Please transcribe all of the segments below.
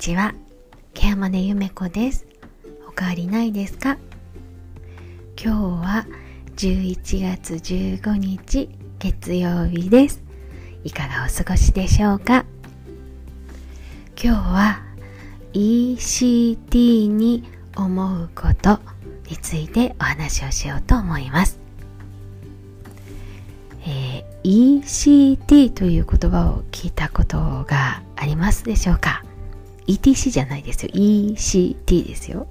ちは。ケアマネゆめこです。おかわりないですか？今日は11月15日月曜日です。いかがお過ごしでしょうか？今日は ECT に思うことについてお話をしようと思います、えー、ECT という言葉を聞いたことがありますでしょうか？ETC じゃないですよ。ECT ですよ。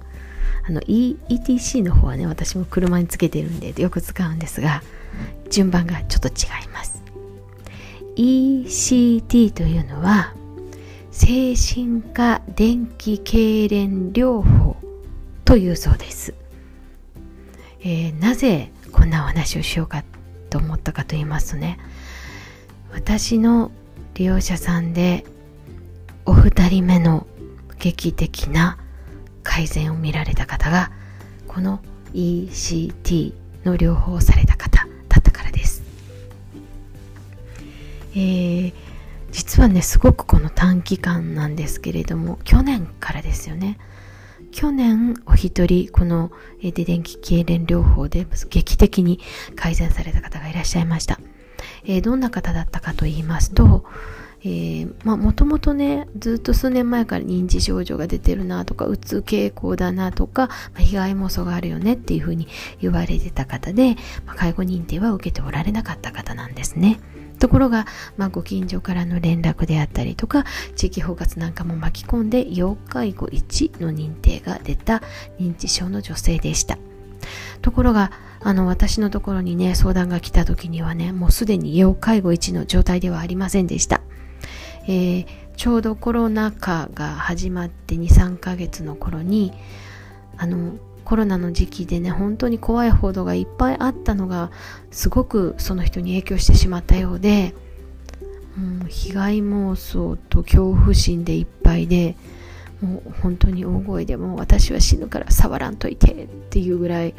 あの、e、ETC の方はね私も車につけてるんでよく使うんですが順番がちょっと違います。ECT というのは精神科電気痙攣療法というそうです、えー、なぜこんなお話をしようかと思ったかと言いますとね私の利用者さんでお二人目の劇的な改善を見られた方がこの ECT の療法をされた方だったからです、えー、実はねすごくこの短期間なんですけれども去年からですよね。去年お一人こので電気痙攣療法で劇的に改善された方がいらっしゃいました、えー、どんな方だったかと言いますと、え、まあもともとねずっと数年前から認知症状が出てるなとかうつ傾向だなとか、まあ、被害妄想があるよねっていうふうに言われてた方で、まあ、介護認定は受けておられなかった方なんですね。ところが、まあ、ご近所からの連絡であったりとか地域包括なんかも巻き込んで要介護1の認定が出た認知症の女性でしたところがあの私のところにね相談が来た時にはねもうすでに要介護1の状態ではありませんでしたえー、ちょうどコロナ禍が始まって23ヶ月の頃にあのコロナの時期でね本当に怖い報道がいっぱいあったのがすごくその人に影響してしまったようで、うん、被害妄想と恐怖心でいっぱいでもう本当に大声でも私は死ぬから触らんといてっていうぐらい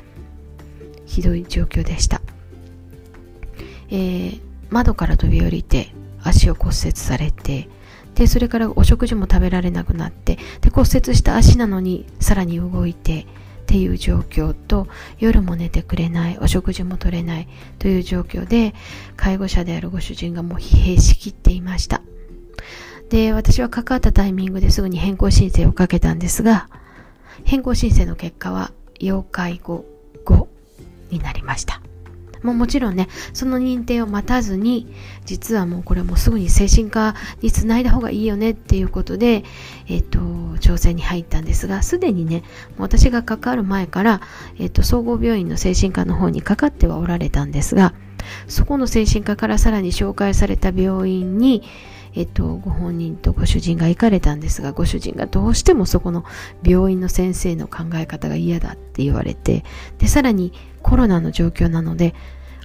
ひどい状況でした、えー、窓から飛び降りて足を骨折されてでそれからお食事も食べられなくなってで骨折した足なのにさらに動いてっていう状況と夜も寝てくれないお食事も取れないという状況で介護者であるご主人がもう疲弊しきっていました。で私は関わったタイミングですぐに変更申請をかけたんですが変更申請の結果は要介護5になりました。もうもちろんね、その認定を待たずに、実はもうこれもうすぐに精神科につないだ方がいいよねっていうことで、えっ、と、調整に入ったんですが、すでにね、私がかかる前から、えっ、と、総合病院の精神科の方にかかってはおられたんですが、そこの精神科からさらに紹介された病院に、えっと、ご本人とご主人が行かれたんですが、ご主人がどうしてもそこの病院の先生の考え方が嫌だって言われて、で、さらにコロナの状況なので、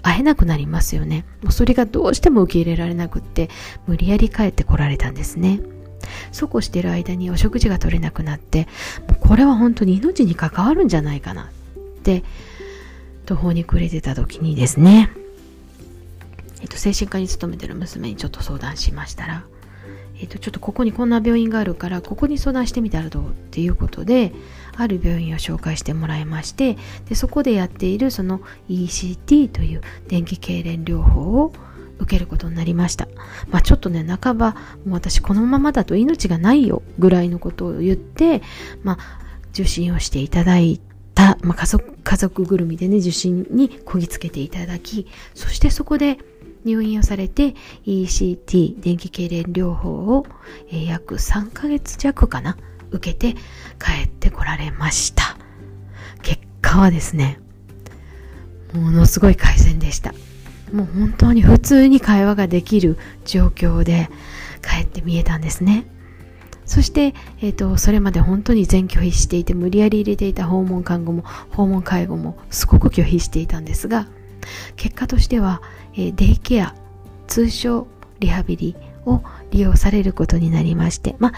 会えなくなりますよね。もうそれがどうしても受け入れられなくって、無理やり帰ってこられたんですね。そうこうしてる間にお食事が取れなくなって、もうこれは本当に命に関わるんじゃないかなって、途方に暮れてた時にですね、えっと、精神科に勤めてる娘にちょっと相談しましたら、えっと、ちょっとここにこんな病院があるから、ここに相談してみたらどうっていうことで、ある病院を紹介してもらいまして、でそこでやっているその ECT という電気痙攣療法を受けることになりました。まあちょっとね、半ば、もう私このままだと命がないよぐらいのことを言って、まあ受診をしていただいた、まあ、家族、家族ぐるみでね、受診にこぎつけていただき、そしてそこで入院をされて ECT 電気痙攣療法を、え、約3ヶ月弱かな受けて帰ってこられました。結果はですねものすごい改善でした。もう本当に普通に会話ができる状況で帰って見えたんですね。そして、えーと、それまで本当に全拒否していて無理やり入れていた訪問看護も訪問介護もすごく拒否していたんですが結果としては、え、デイケア通称リハビリを利用されることになりまして、まあ、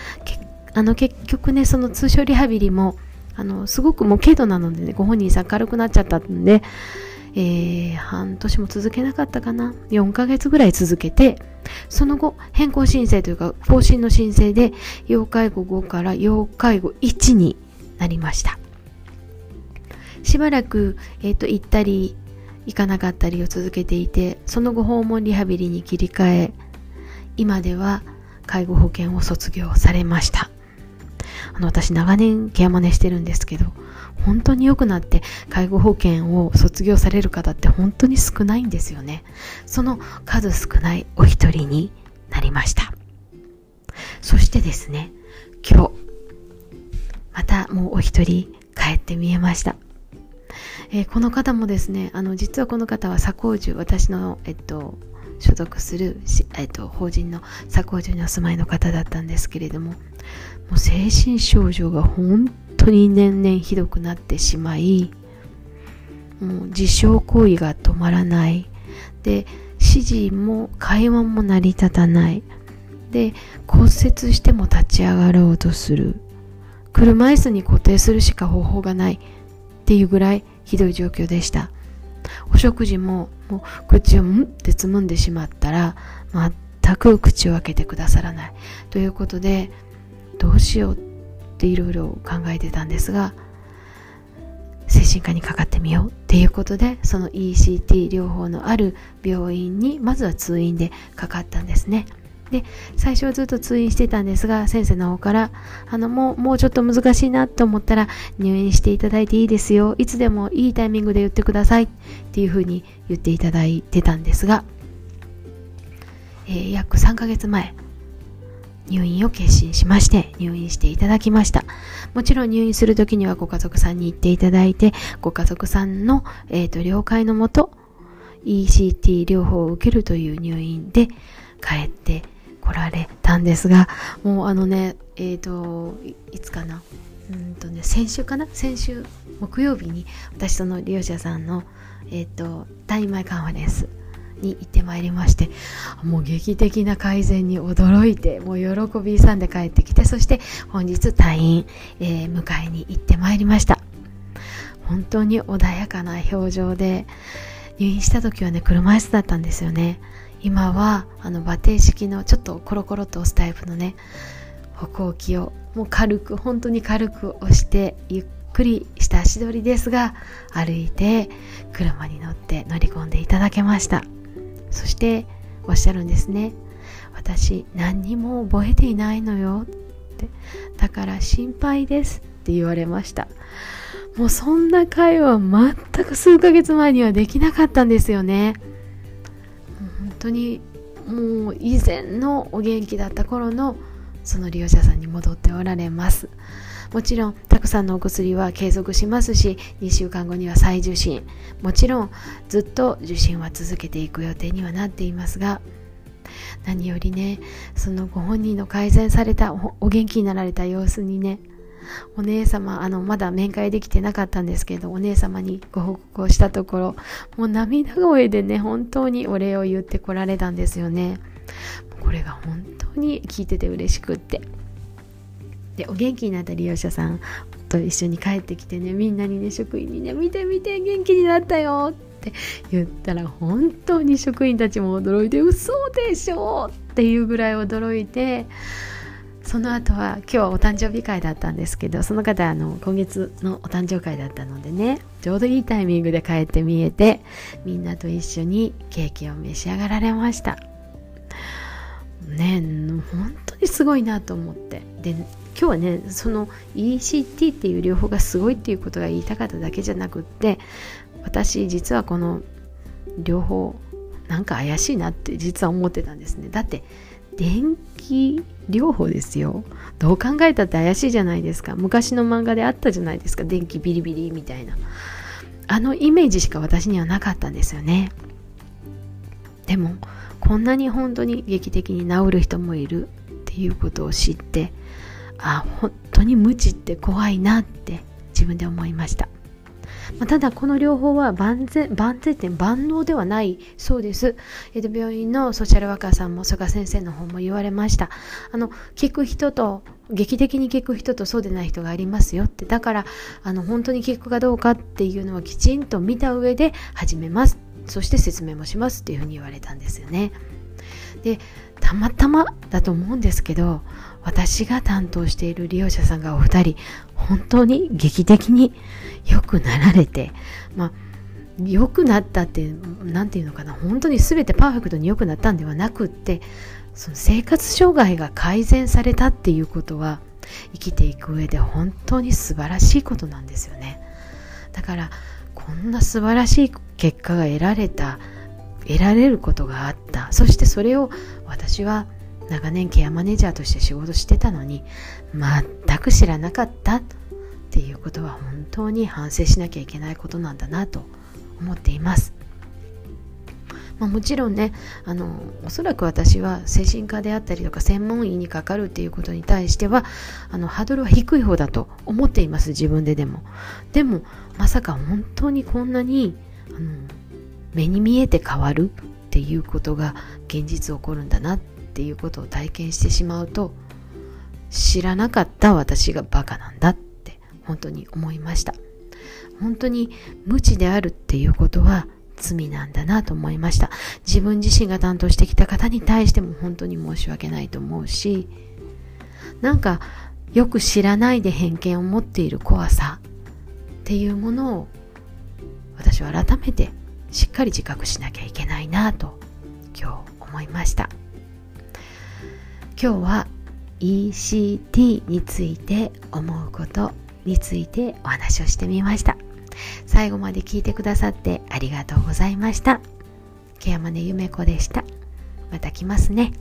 あの結局ねその通称リハビリもあのすごくもう軽度なのでねご本人さん軽くなっちゃったんで、えー、半年も続けなかったかな？4ヶ月ぐらい続けてその後、変更申請というか、方針の申請で、要介護5から要介護1になりました。しばらく、えっ、ー、と、行ったり、行かなかったりを続けていて、その後訪問リハビリに切り替え、今では介護保険を卒業されました。あの、私長年ケアマネしてるんですけど、本当に良くなって介護保険を卒業される方って本当に少ないんですよね。その数少ないお一人になりました。そしてですね、今日、またもうお一人帰って見えました。えー、この方もですね、あの、実はこの方は佐光樹、私の、えっと、所属する、えっと、法人の佐光樹にお住まいの方だったんですけれども、もう精神症状が本当に年々ひどくなってしまいもう自傷行為が止まらない。で指示も会話も成り立たない。で骨折しても立ち上がろうとする。車椅子に固定するしか方法がないっていうぐらいひどい状況でした。お食事ももう口をむってつむんでしまったら全く口を開けてくださらない。ということでどうしようっていろいろ考えてたんですが精神科にかかってみようっていうことでその ECT 療法のある病院にまずは通院でかかったんですね。で最初はずっと通院してたんですが先生の方からあのもうもうちょっと難しいなと思ったら入院していただいていいですよいつでもいいタイミングで言ってくださいっていうふうに言っていただいてたんですが、えー、約3ヶ月前入院を決心しまして入院していただきました。もちろん入院するときにはご家族さんに行っていただいて、ご家族さんの、えーと、了解のもと ECT 療法を受けるという入院で帰って来られたんですが、もうあのね、えっ、ー、と、いつかな？うんとね、先週かな？先週木曜日に私との利用者さんの、えっ、ー、と、タイマイカンファレンスに行ってまいりましてもう劇的な改善に驚いてもう喜び勇んで帰ってきてそして本日退院、えー、迎えに行ってまいりました。本当に穏やかな表情で入院した時はね車椅子だったんですよね。今はあの馬蹄式のちょっとコロコロと押すタイプのね歩行器をもう軽く本当に軽く押してゆっくりした足取りですが歩いて車に乗って乗り込んでいただけました。そしておっしゃるんですね。私何にも覚えていないのよってだから心配ですって言われました。もうそんな会話全く数ヶ月前にはできなかったんですよね。当にもう以前のお元気だった頃のその利用者さんに戻っておられます。もちろんたくさんのお薬は継続しますし2週間後には再受診。もちろんずっと受診は続けていく予定にはなっていますが何よりねそのご本人の改善されたお元気になられた様子にねお姉様あのまだ面会できてなかったんですけどお姉様にご報告をしたところもう涙声でね本当にお礼を言ってこられたんですよね。これが本当に聞いてて嬉しくって。でお元気になった利用者さんと一緒に帰ってきてねみんなにね職員にね見て見て元気になったよって言ったら本当に職員たちも驚いて嘘でしょっていうぐらい驚いてその後は今日はお誕生日会だったんですけどその方あの今月のお誕生会だったのでねちょうどいいタイミングで帰って見えてみんなと一緒にケーキを召し上がられました。ね本当にすごいなと思って。で今日はねその ECT っていう療法がすごいっていうことが言いたかっただけじゃなくって私実はこの療法なんか怪しいなって実は思ってたんですね。だって電気療法ですよ。どう考えたって怪しいじゃないですか。昔の漫画であったじゃないですか。電気ビリビリみたいな。あのイメージしか私にはなかったんですよね。でもこんなに本当に劇的に治る人もいるっていうことを知ってあ本当に無知って怖いなって自分で思いました、まあ、ただこの療法は万全万全点万能ではないそうです、えっと、病院のソーシャルワーカーさんも曽我先生の方も言われました。あの聞く人と劇的に聞く人とそうでない人がありますよって。だからあの本当に聞くかどうかっていうのはきちんと見た上で始めます。そして説明もしますっていうふうに言われたんですよね。でたまたまだと思うんですけど私が担当している利用者さんがお二人本当に劇的に良くなられてまあ良くなったって何て言うのかな本当に全てパーフェクトに良くなったんではなくってその生活障害が改善されたっていうことは生きていく上で本当に素晴らしいことなんですよね。だからこんな素晴らしい結果が得られた得られることがあった。そしてそれを私は長年ケアマネージャーとして仕事してたのに全く知らなかったっていうことは本当に反省しなきゃいけないことなんだなと思っています。まあ、もちろんねあのおそらく私は精神科であったりとか専門医にかかるっていうことに対してはあのハードルは低い方だと思っています自分ででもでもまさか本当にこんなにあの目に見えて変わるっていうことが現実起こるんだなっていうことを体験してしまうと知らなかった私がバカなんだって本当に思いました。本当に無知であるっていうことは罪なんだなと思いました。自分自身が担当してきた方に対しても本当に申し訳ないと思うしなんかよく知らないで偏見を持っている怖さっていうものを私は改めてしっかり自覚しなきゃいけないなと今日思いました。今日は ECT について思うことについてお話をしてみました最後まで聞いてくださってありがとうございました。ケアマネゆめ子でした。また来ますね。